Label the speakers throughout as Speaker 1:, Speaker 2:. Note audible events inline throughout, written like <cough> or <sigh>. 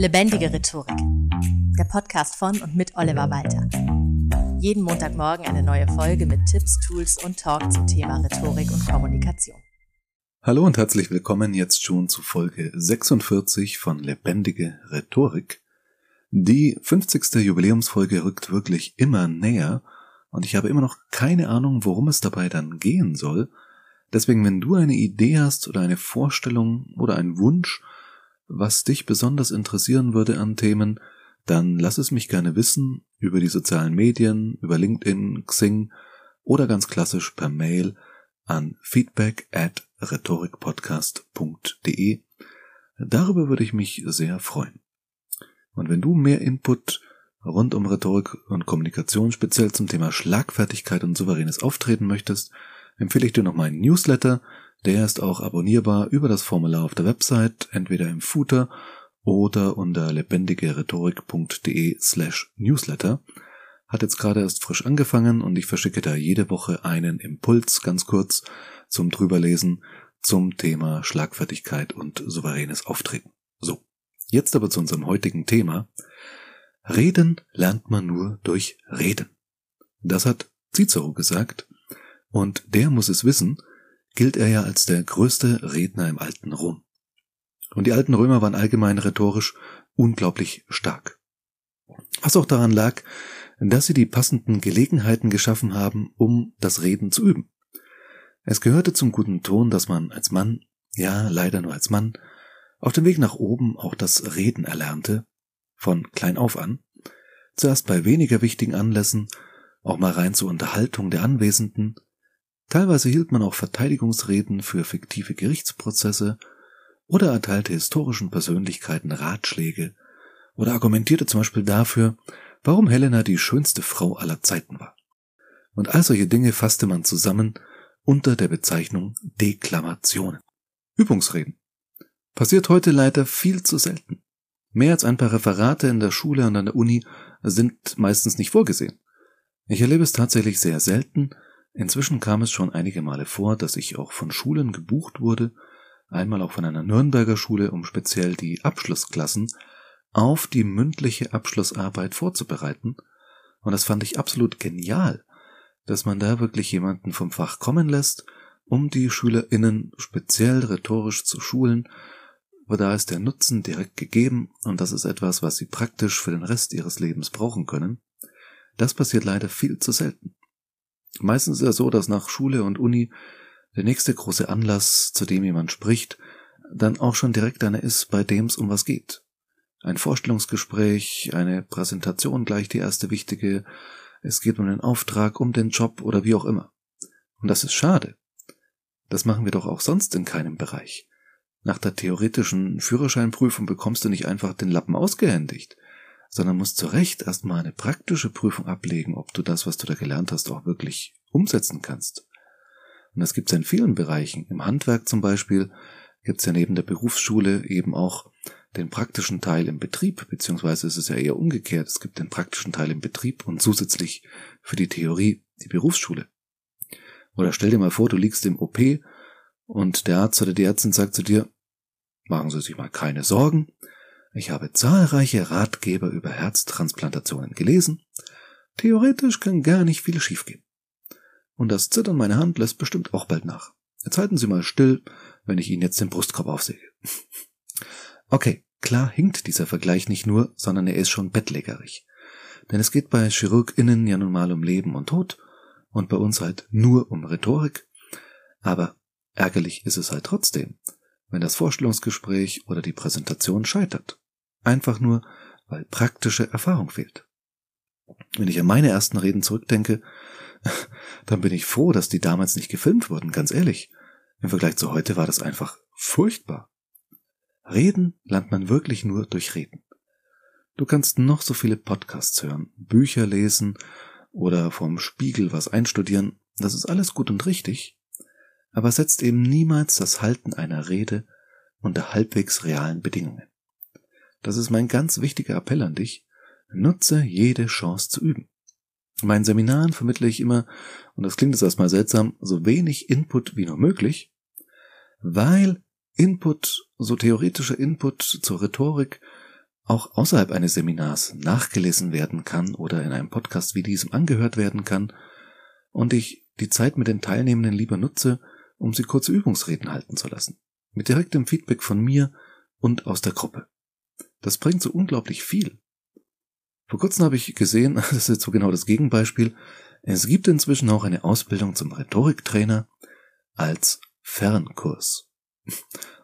Speaker 1: Lebendige Rhetorik. Der Podcast von und mit Oliver Walter. Jeden Montagmorgen eine neue Folge mit Tipps, Tools und Talk zum Thema Rhetorik und Kommunikation.
Speaker 2: Hallo und herzlich willkommen jetzt schon zu Folge 46 von Lebendige Rhetorik. Die 50. Jubiläumsfolge rückt wirklich immer näher und ich habe immer noch keine Ahnung, worum es dabei dann gehen soll. Deswegen, wenn du eine Idee hast oder eine Vorstellung oder einen Wunsch, was dich besonders interessieren würde an Themen, dann lass es mich gerne wissen über die sozialen Medien, über LinkedIn, Xing oder ganz klassisch per Mail an feedback at rhetorikpodcast.de. Darüber würde ich mich sehr freuen. Und wenn du mehr Input rund um Rhetorik und Kommunikation speziell zum Thema Schlagfertigkeit und souveränes Auftreten möchtest, empfehle ich dir noch meinen Newsletter, der ist auch abonnierbar über das Formular auf der Website, entweder im Footer oder unter lebendigerhetorik.de slash newsletter. Hat jetzt gerade erst frisch angefangen und ich verschicke da jede Woche einen Impuls ganz kurz zum drüberlesen zum Thema Schlagfertigkeit und souveränes Auftreten. So, jetzt aber zu unserem heutigen Thema. Reden lernt man nur durch Reden. Das hat Cicero gesagt und der muss es wissen, gilt er ja als der größte Redner im alten Rom. Und die alten Römer waren allgemein rhetorisch unglaublich stark. Was auch daran lag, dass sie die passenden Gelegenheiten geschaffen haben, um das Reden zu üben. Es gehörte zum guten Ton, dass man als Mann, ja leider nur als Mann, auf dem Weg nach oben auch das Reden erlernte, von klein auf an, zuerst bei weniger wichtigen Anlässen, auch mal rein zur Unterhaltung der Anwesenden, Teilweise hielt man auch Verteidigungsreden für fiktive Gerichtsprozesse oder erteilte historischen Persönlichkeiten Ratschläge oder argumentierte zum Beispiel dafür, warum Helena die schönste Frau aller Zeiten war. Und all solche Dinge fasste man zusammen unter der Bezeichnung Deklamationen. Übungsreden. Passiert heute leider viel zu selten. Mehr als ein paar Referate in der Schule und an der Uni sind meistens nicht vorgesehen. Ich erlebe es tatsächlich sehr selten, Inzwischen kam es schon einige Male vor, dass ich auch von Schulen gebucht wurde, einmal auch von einer Nürnberger Schule, um speziell die Abschlussklassen auf die mündliche Abschlussarbeit vorzubereiten. Und das fand ich absolut genial, dass man da wirklich jemanden vom Fach kommen lässt, um die SchülerInnen speziell rhetorisch zu schulen, aber da ist der Nutzen direkt gegeben und das ist etwas, was sie praktisch für den Rest ihres Lebens brauchen können. Das passiert leider viel zu selten. Meistens ist es so, dass nach Schule und Uni der nächste große Anlass, zu dem jemand spricht, dann auch schon direkt einer ist, bei dem es um was geht. Ein Vorstellungsgespräch, eine Präsentation gleich die erste wichtige, es geht um den Auftrag, um den Job oder wie auch immer. Und das ist schade. Das machen wir doch auch sonst in keinem Bereich. Nach der theoretischen Führerscheinprüfung bekommst du nicht einfach den Lappen ausgehändigt sondern musst zu Recht erstmal eine praktische Prüfung ablegen, ob du das, was du da gelernt hast, auch wirklich umsetzen kannst. Und das gibt es in vielen Bereichen. Im Handwerk zum Beispiel gibt es ja neben der Berufsschule eben auch den praktischen Teil im Betrieb, beziehungsweise ist es ja eher umgekehrt. Es gibt den praktischen Teil im Betrieb und zusätzlich für die Theorie die Berufsschule. Oder stell dir mal vor, du liegst im OP und der Arzt oder die Ärztin sagt zu dir, machen Sie sich mal keine Sorgen, ich habe zahlreiche Ratgeber über Herztransplantationen gelesen. Theoretisch kann gar nicht viel schiefgehen. Und das Zittern meiner Hand lässt bestimmt auch bald nach. Jetzt halten Sie mal still, wenn ich Ihnen jetzt den Brustkorb aufsäge. <laughs> okay, klar hinkt dieser Vergleich nicht nur, sondern er ist schon bettlägerig. Denn es geht bei ChirurgInnen ja nun mal um Leben und Tod und bei uns halt nur um Rhetorik. Aber ärgerlich ist es halt trotzdem, wenn das Vorstellungsgespräch oder die Präsentation scheitert. Einfach nur, weil praktische Erfahrung fehlt. Wenn ich an meine ersten Reden zurückdenke, <laughs> dann bin ich froh, dass die damals nicht gefilmt wurden, ganz ehrlich. Im Vergleich zu heute war das einfach furchtbar. Reden lernt man wirklich nur durch Reden. Du kannst noch so viele Podcasts hören, Bücher lesen oder vom Spiegel was einstudieren, das ist alles gut und richtig, aber setzt eben niemals das Halten einer Rede unter halbwegs realen Bedingungen. Das ist mein ganz wichtiger Appell an dich. Nutze jede Chance zu üben. In meinen Seminaren vermittle ich immer, und das klingt jetzt erstmal seltsam, so wenig Input wie nur möglich, weil Input, so theoretischer Input zur Rhetorik, auch außerhalb eines Seminars nachgelesen werden kann oder in einem Podcast wie diesem angehört werden kann und ich die Zeit mit den Teilnehmenden lieber nutze, um sie kurze Übungsreden halten zu lassen. Mit direktem Feedback von mir und aus der Gruppe. Das bringt so unglaublich viel. Vor kurzem habe ich gesehen, <laughs> das ist jetzt so genau das Gegenbeispiel, es gibt inzwischen auch eine Ausbildung zum Rhetoriktrainer als Fernkurs. <laughs>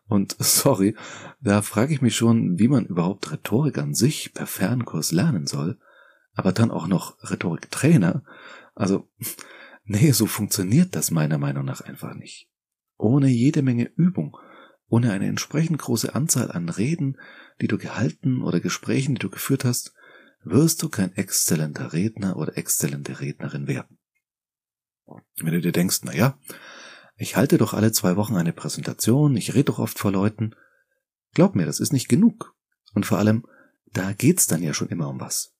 Speaker 2: Und sorry, da frage ich mich schon, wie man überhaupt Rhetorik an sich per Fernkurs lernen soll, aber dann auch noch Rhetoriktrainer. Also, <laughs> nee, so funktioniert das meiner Meinung nach einfach nicht. Ohne jede Menge Übung, ohne eine entsprechend große Anzahl an Reden, die du gehalten oder Gesprächen, die du geführt hast, wirst du kein exzellenter Redner oder exzellente Rednerin werden. Wenn du dir denkst, na ja, ich halte doch alle zwei Wochen eine Präsentation, ich rede doch oft vor Leuten. Glaub mir, das ist nicht genug. Und vor allem, da geht's dann ja schon immer um was.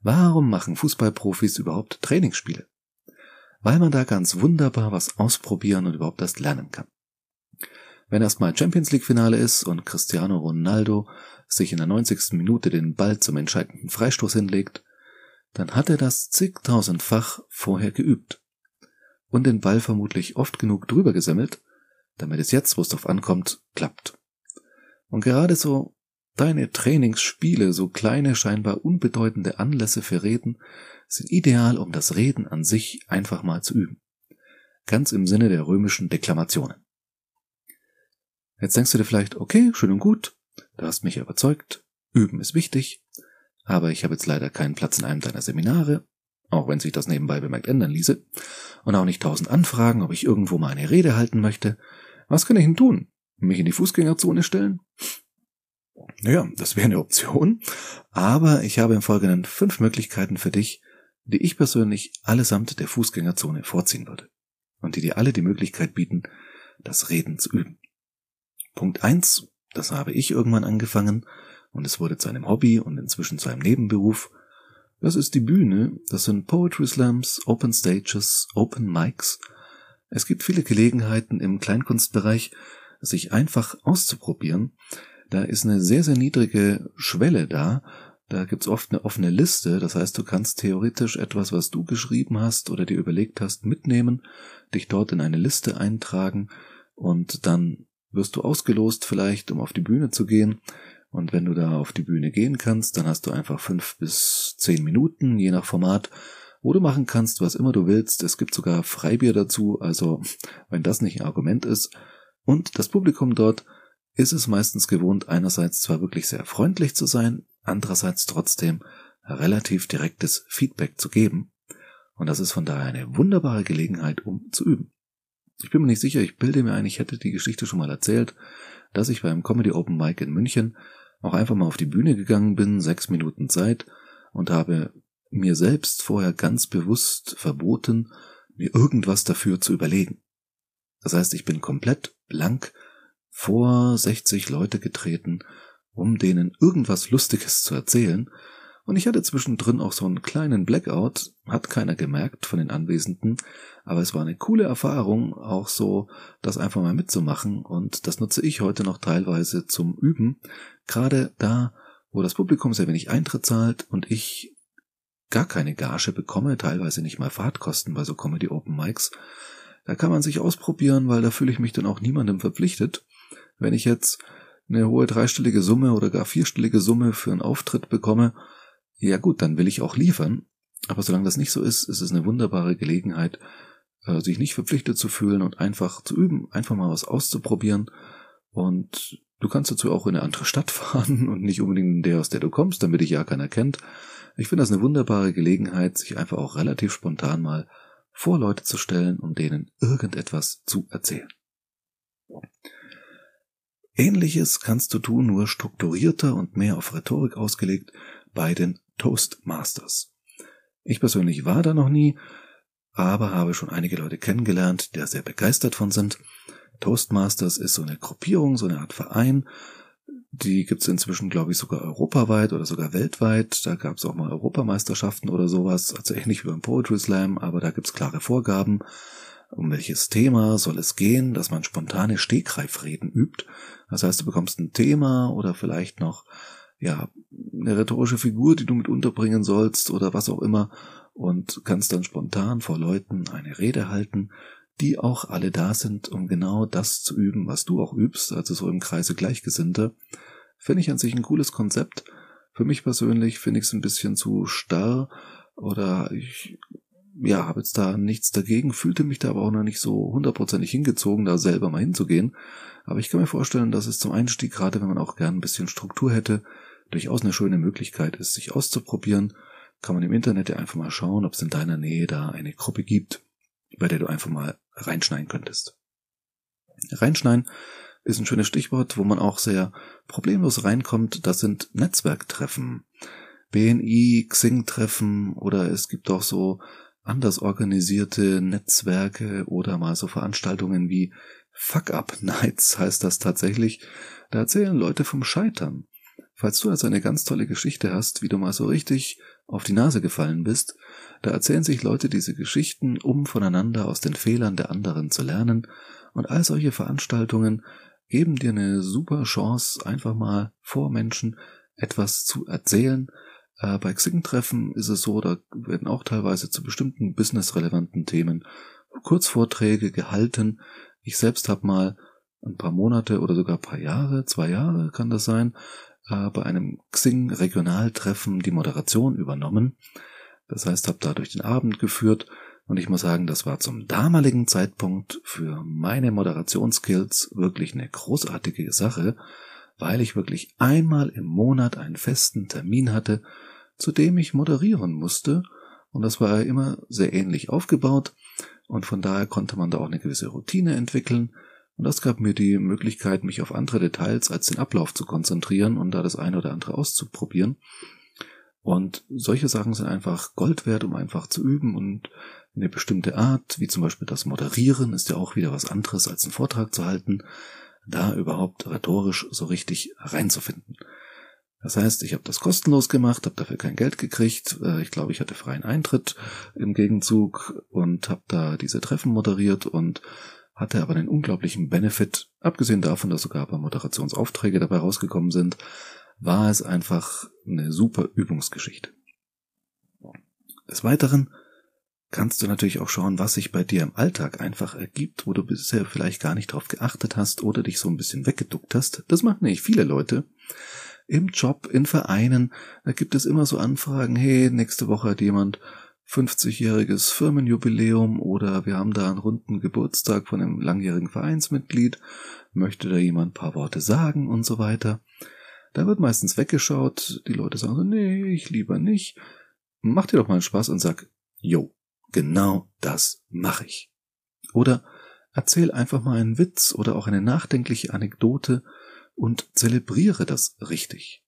Speaker 2: Warum machen Fußballprofis überhaupt Trainingsspiele? Weil man da ganz wunderbar was ausprobieren und überhaupt erst lernen kann. Wenn erstmal Champions League Finale ist und Cristiano Ronaldo sich in der 90. Minute den Ball zum entscheidenden Freistoß hinlegt, dann hat er das zigtausendfach vorher geübt und den Ball vermutlich oft genug drüber gesemmelt, damit es jetzt, wo es drauf ankommt, klappt. Und gerade so deine Trainingsspiele, so kleine, scheinbar unbedeutende Anlässe für Reden, sind ideal, um das Reden an sich einfach mal zu üben. Ganz im Sinne der römischen Deklamationen. Jetzt denkst du dir vielleicht, okay, schön und gut, du hast mich überzeugt, üben ist wichtig, aber ich habe jetzt leider keinen Platz in einem deiner Seminare, auch wenn sich das nebenbei bemerkt ändern ließe, und auch nicht tausend Anfragen, ob ich irgendwo mal eine Rede halten möchte. Was kann ich denn tun? Mich in die Fußgängerzone stellen? Naja, das wäre eine Option, aber ich habe im Folgenden fünf Möglichkeiten für dich, die ich persönlich allesamt der Fußgängerzone vorziehen würde und die dir alle die Möglichkeit bieten, das Reden zu üben. Punkt eins, das habe ich irgendwann angefangen und es wurde zu einem Hobby und inzwischen zu einem Nebenberuf. Das ist die Bühne, das sind Poetry Slams, Open Stages, Open Mics. Es gibt viele Gelegenheiten im Kleinkunstbereich, sich einfach auszuprobieren. Da ist eine sehr, sehr niedrige Schwelle da. Da gibt's oft eine offene Liste. Das heißt, du kannst theoretisch etwas, was du geschrieben hast oder dir überlegt hast, mitnehmen, dich dort in eine Liste eintragen und dann wirst du ausgelost vielleicht, um auf die Bühne zu gehen. Und wenn du da auf die Bühne gehen kannst, dann hast du einfach fünf bis zehn Minuten, je nach Format, wo du machen kannst, was immer du willst. Es gibt sogar Freibier dazu, also <laughs> wenn das nicht ein Argument ist. Und das Publikum dort ist es meistens gewohnt, einerseits zwar wirklich sehr freundlich zu sein, andererseits trotzdem relativ direktes Feedback zu geben. Und das ist von daher eine wunderbare Gelegenheit, um zu üben. Ich bin mir nicht sicher, ich bilde mir ein, ich hätte die Geschichte schon mal erzählt, dass ich beim Comedy Open Mic in München auch einfach mal auf die Bühne gegangen bin, sechs Minuten Zeit und habe mir selbst vorher ganz bewusst verboten, mir irgendwas dafür zu überlegen. Das heißt, ich bin komplett blank vor 60 Leute getreten, um denen irgendwas Lustiges zu erzählen und ich hatte zwischendrin auch so einen kleinen Blackout, hat keiner gemerkt von den Anwesenden, aber es war eine coole Erfahrung, auch so das einfach mal mitzumachen und das nutze ich heute noch teilweise zum Üben, gerade da, wo das Publikum sehr wenig Eintritt zahlt und ich gar keine Gage bekomme, teilweise nicht mal Fahrtkosten bei so Comedy Open Mics. Da kann man sich ausprobieren, weil da fühle ich mich dann auch niemandem verpflichtet. Wenn ich jetzt eine hohe dreistellige Summe oder gar vierstellige Summe für einen Auftritt bekomme, ja gut, dann will ich auch liefern. Aber solange das nicht so ist, ist es eine wunderbare Gelegenheit, äh, sich nicht verpflichtet zu fühlen und einfach zu üben, einfach mal was auszuprobieren. Und du kannst dazu auch in eine andere Stadt <laughs> fahren und nicht unbedingt in der, aus der du kommst, damit dich ja keiner kennt. Ich finde das eine wunderbare Gelegenheit, sich einfach auch relativ spontan mal vor Leute zu stellen und denen irgendetwas zu erzählen. Ähnliches kannst du tun, nur strukturierter und mehr auf Rhetorik ausgelegt, bei den Toastmasters. Ich persönlich war da noch nie, aber habe schon einige Leute kennengelernt, die sehr begeistert von sind. Toastmasters ist so eine Gruppierung, so eine Art Verein. Die gibt's inzwischen, glaube ich, sogar europaweit oder sogar weltweit. Da gab's auch mal Europameisterschaften oder sowas, also ähnlich wie beim Poetry Slam, aber da gibt's klare Vorgaben, um welches Thema soll es gehen, dass man spontane Stegreifreden übt. Das heißt, du bekommst ein Thema oder vielleicht noch ja, eine rhetorische Figur, die du mit unterbringen sollst oder was auch immer und kannst dann spontan vor Leuten eine Rede halten, die auch alle da sind, um genau das zu üben, was du auch übst, also so im Kreise Gleichgesinnter, finde ich an sich ein cooles Konzept. Für mich persönlich finde ich es ein bisschen zu starr oder ich ja, habe jetzt da nichts dagegen, fühlte mich da aber auch noch nicht so hundertprozentig hingezogen, da selber mal hinzugehen. Aber ich kann mir vorstellen, dass es zum Einstieg, gerade wenn man auch gern ein bisschen Struktur hätte, durchaus eine schöne Möglichkeit ist, sich auszuprobieren. Kann man im Internet ja einfach mal schauen, ob es in deiner Nähe da eine Gruppe gibt, bei der du einfach mal reinschneiden könntest. Reinschneiden ist ein schönes Stichwort, wo man auch sehr problemlos reinkommt. Das sind Netzwerktreffen. BNI, Xing-Treffen oder es gibt auch so anders organisierte Netzwerke oder mal so Veranstaltungen wie Fuck-Up-Nights <laughs> heißt das tatsächlich. Da erzählen Leute vom Scheitern. Falls du also eine ganz tolle Geschichte hast, wie du mal so richtig auf die Nase gefallen bist, da erzählen sich Leute diese Geschichten, um voneinander aus den Fehlern der anderen zu lernen, und all solche Veranstaltungen geben dir eine super Chance, einfach mal vor Menschen etwas zu erzählen, äh, bei Xing-Treffen ist es so, da werden auch teilweise zu bestimmten businessrelevanten Themen Kurzvorträge gehalten. Ich selbst habe mal ein paar Monate oder sogar ein paar Jahre, zwei Jahre kann das sein, äh, bei einem Xing-Regionaltreffen die Moderation übernommen. Das heißt, habe dadurch den Abend geführt. Und ich muss sagen, das war zum damaligen Zeitpunkt für meine Moderationsskills wirklich eine großartige Sache, weil ich wirklich einmal im Monat einen festen Termin hatte, zu dem ich moderieren musste, und das war immer sehr ähnlich aufgebaut, und von daher konnte man da auch eine gewisse Routine entwickeln, und das gab mir die Möglichkeit, mich auf andere Details als den Ablauf zu konzentrieren und da das eine oder andere auszuprobieren. Und solche Sachen sind einfach Gold wert, um einfach zu üben und eine bestimmte Art, wie zum Beispiel das Moderieren, ist ja auch wieder was anderes als einen Vortrag zu halten, da überhaupt rhetorisch so richtig reinzufinden. Das heißt, ich habe das kostenlos gemacht, habe dafür kein Geld gekriegt. Äh, ich glaube, ich hatte freien Eintritt im Gegenzug und habe da diese Treffen moderiert und hatte aber einen unglaublichen Benefit. Abgesehen davon, dass sogar ein paar Moderationsaufträge dabei rausgekommen sind, war es einfach eine super Übungsgeschichte. Des Weiteren kannst du natürlich auch schauen, was sich bei dir im Alltag einfach ergibt, wo du bisher vielleicht gar nicht drauf geachtet hast oder dich so ein bisschen weggeduckt hast. Das machen nicht viele Leute im Job, in Vereinen, da gibt es immer so Anfragen, hey, nächste Woche hat jemand 50-jähriges Firmenjubiläum oder wir haben da einen runden Geburtstag von einem langjährigen Vereinsmitglied, möchte da jemand ein paar Worte sagen und so weiter. Da wird meistens weggeschaut, die Leute sagen so, nee, ich lieber nicht. Mach dir doch mal einen Spaß und sag, yo, genau das mache ich. Oder erzähl einfach mal einen Witz oder auch eine nachdenkliche Anekdote, und zelebriere das richtig.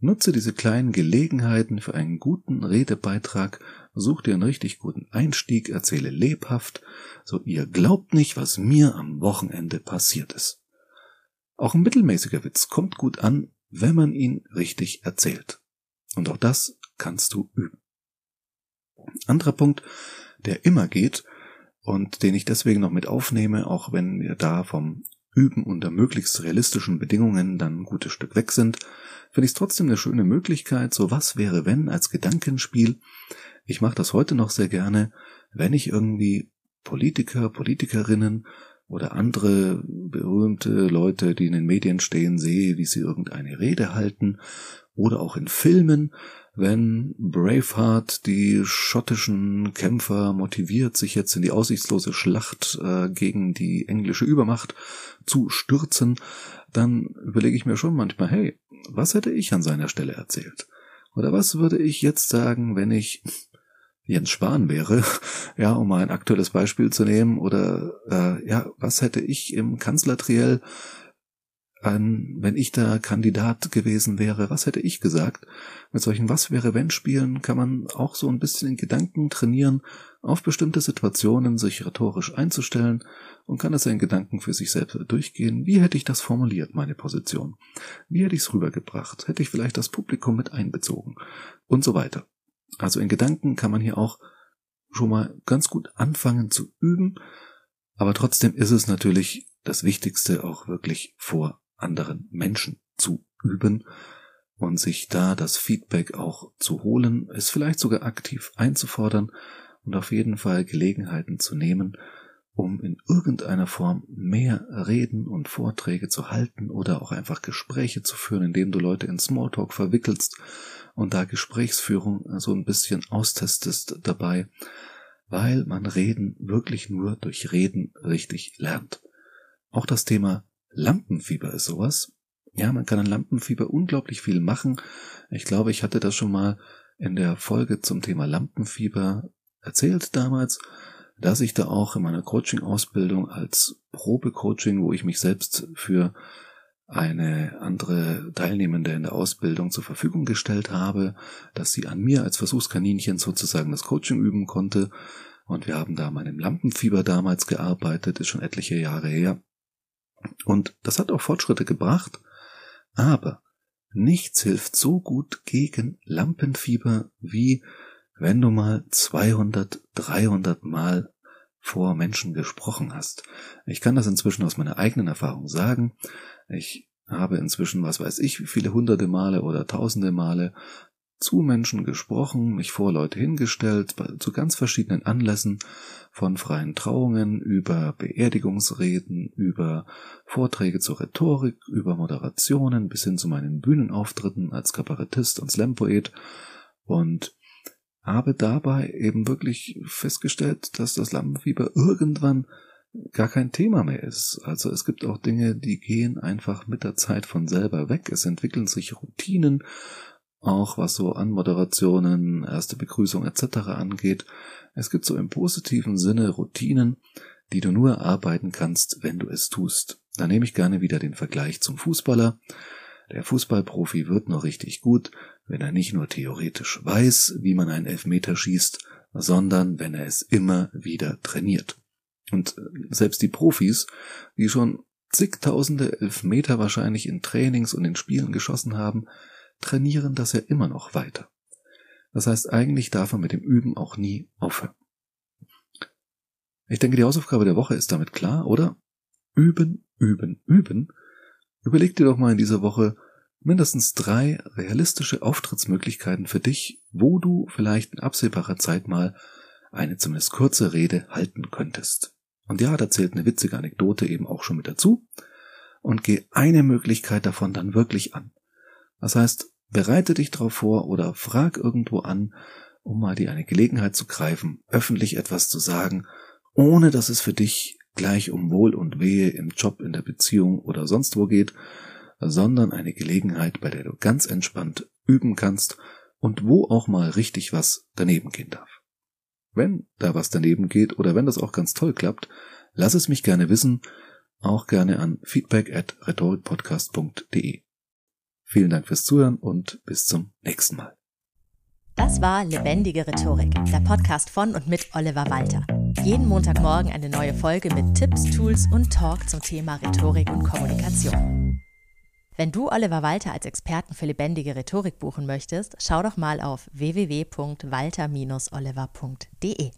Speaker 2: Nutze diese kleinen Gelegenheiten für einen guten Redebeitrag, such dir einen richtig guten Einstieg, erzähle lebhaft, so ihr glaubt nicht, was mir am Wochenende passiert ist. Auch ein mittelmäßiger Witz kommt gut an, wenn man ihn richtig erzählt. Und auch das kannst du üben. Anderer Punkt, der immer geht und den ich deswegen noch mit aufnehme, auch wenn wir da vom Üben unter möglichst realistischen Bedingungen dann ein gutes Stück weg sind, finde ich es trotzdem eine schöne Möglichkeit, so was wäre wenn als Gedankenspiel. Ich mache das heute noch sehr gerne, wenn ich irgendwie Politiker, Politikerinnen oder andere berühmte Leute, die in den Medien stehen, sehe, wie sie irgendeine Rede halten oder auch in Filmen, wenn Braveheart die schottischen Kämpfer motiviert, sich jetzt in die aussichtslose Schlacht äh, gegen die englische Übermacht zu stürzen, dann überlege ich mir schon manchmal, hey, was hätte ich an seiner Stelle erzählt? Oder was würde ich jetzt sagen, wenn ich Jens Spahn wäre, <laughs> ja, um mal ein aktuelles Beispiel zu nehmen, oder äh, ja, was hätte ich im Kanzlertriell an, wenn ich da Kandidat gewesen wäre, was hätte ich gesagt? Mit solchen Was wäre wenn Spielen kann man auch so ein bisschen in Gedanken trainieren, auf bestimmte Situationen sich rhetorisch einzustellen und kann das in Gedanken für sich selbst durchgehen. Wie hätte ich das formuliert, meine Position? Wie hätte ich es rübergebracht? Hätte ich vielleicht das Publikum mit einbezogen? Und so weiter. Also in Gedanken kann man hier auch schon mal ganz gut anfangen zu üben, aber trotzdem ist es natürlich das Wichtigste auch wirklich vor anderen Menschen zu üben. und sich da das Feedback auch zu holen, es vielleicht sogar aktiv einzufordern und auf jeden Fall Gelegenheiten zu nehmen, um in irgendeiner Form mehr Reden und Vorträge zu halten oder auch einfach Gespräche zu führen, indem du Leute in Smalltalk verwickelst und da Gesprächsführung so ein bisschen austestest dabei, weil man Reden wirklich nur durch Reden richtig lernt. Auch das Thema Lampenfieber ist sowas. Ja, man kann an Lampenfieber unglaublich viel machen. Ich glaube, ich hatte das schon mal in der Folge zum Thema Lampenfieber erzählt damals dass ich da auch in meiner Coaching-Ausbildung als Probecoaching, wo ich mich selbst für eine andere Teilnehmende in der Ausbildung zur Verfügung gestellt habe, dass sie an mir als Versuchskaninchen sozusagen das Coaching üben konnte. Und wir haben da meinem Lampenfieber damals gearbeitet, ist schon etliche Jahre her. Und das hat auch Fortschritte gebracht. Aber nichts hilft so gut gegen Lampenfieber wie wenn du mal 200, 300 Mal vor Menschen gesprochen hast. Ich kann das inzwischen aus meiner eigenen Erfahrung sagen. Ich habe inzwischen, was weiß ich, wie viele hunderte Male oder tausende Male zu Menschen gesprochen, mich vor Leute hingestellt, zu ganz verschiedenen Anlässen, von freien Trauungen über Beerdigungsreden, über Vorträge zur Rhetorik, über Moderationen bis hin zu meinen Bühnenauftritten als Kabarettist und Slampoet. Und habe dabei eben wirklich festgestellt, dass das Lampenfieber irgendwann gar kein Thema mehr ist. Also es gibt auch Dinge, die gehen einfach mit der Zeit von selber weg. Es entwickeln sich Routinen, auch was so Anmoderationen, erste Begrüßung etc. angeht. Es gibt so im positiven Sinne Routinen, die du nur erarbeiten kannst, wenn du es tust. Da nehme ich gerne wieder den Vergleich zum Fußballer. Der Fußballprofi wird noch richtig gut, wenn er nicht nur theoretisch weiß, wie man einen Elfmeter schießt, sondern wenn er es immer wieder trainiert. Und äh, selbst die Profis, die schon zigtausende Elfmeter wahrscheinlich in Trainings und in Spielen geschossen haben, trainieren das ja immer noch weiter. Das heißt, eigentlich darf man mit dem Üben auch nie aufhören. Ich denke, die Hausaufgabe der Woche ist damit klar, oder? Üben, üben, üben Überleg dir doch mal in dieser Woche mindestens drei realistische Auftrittsmöglichkeiten für dich, wo du vielleicht in absehbarer Zeit mal eine zumindest kurze Rede halten könntest. Und ja, da zählt eine witzige Anekdote eben auch schon mit dazu. Und geh eine Möglichkeit davon dann wirklich an. Das heißt, bereite dich darauf vor oder frag irgendwo an, um mal dir eine Gelegenheit zu greifen, öffentlich etwas zu sagen, ohne dass es für dich gleich um Wohl und Wehe im Job, in der Beziehung oder sonst wo geht, sondern eine Gelegenheit, bei der du ganz entspannt üben kannst und wo auch mal richtig was daneben gehen darf. Wenn da was daneben geht oder wenn das auch ganz toll klappt, lass es mich gerne wissen, auch gerne an feedback at rhetorikpodcast.de. Vielen Dank fürs Zuhören und bis zum nächsten Mal.
Speaker 1: Das war Lebendige Rhetorik, der Podcast von und mit Oliver Walter. Jeden Montagmorgen eine neue Folge mit Tipps, Tools und Talk zum Thema Rhetorik und Kommunikation. Wenn du Oliver Walter als Experten für lebendige Rhetorik buchen möchtest, schau doch mal auf www.walter-oliver.de.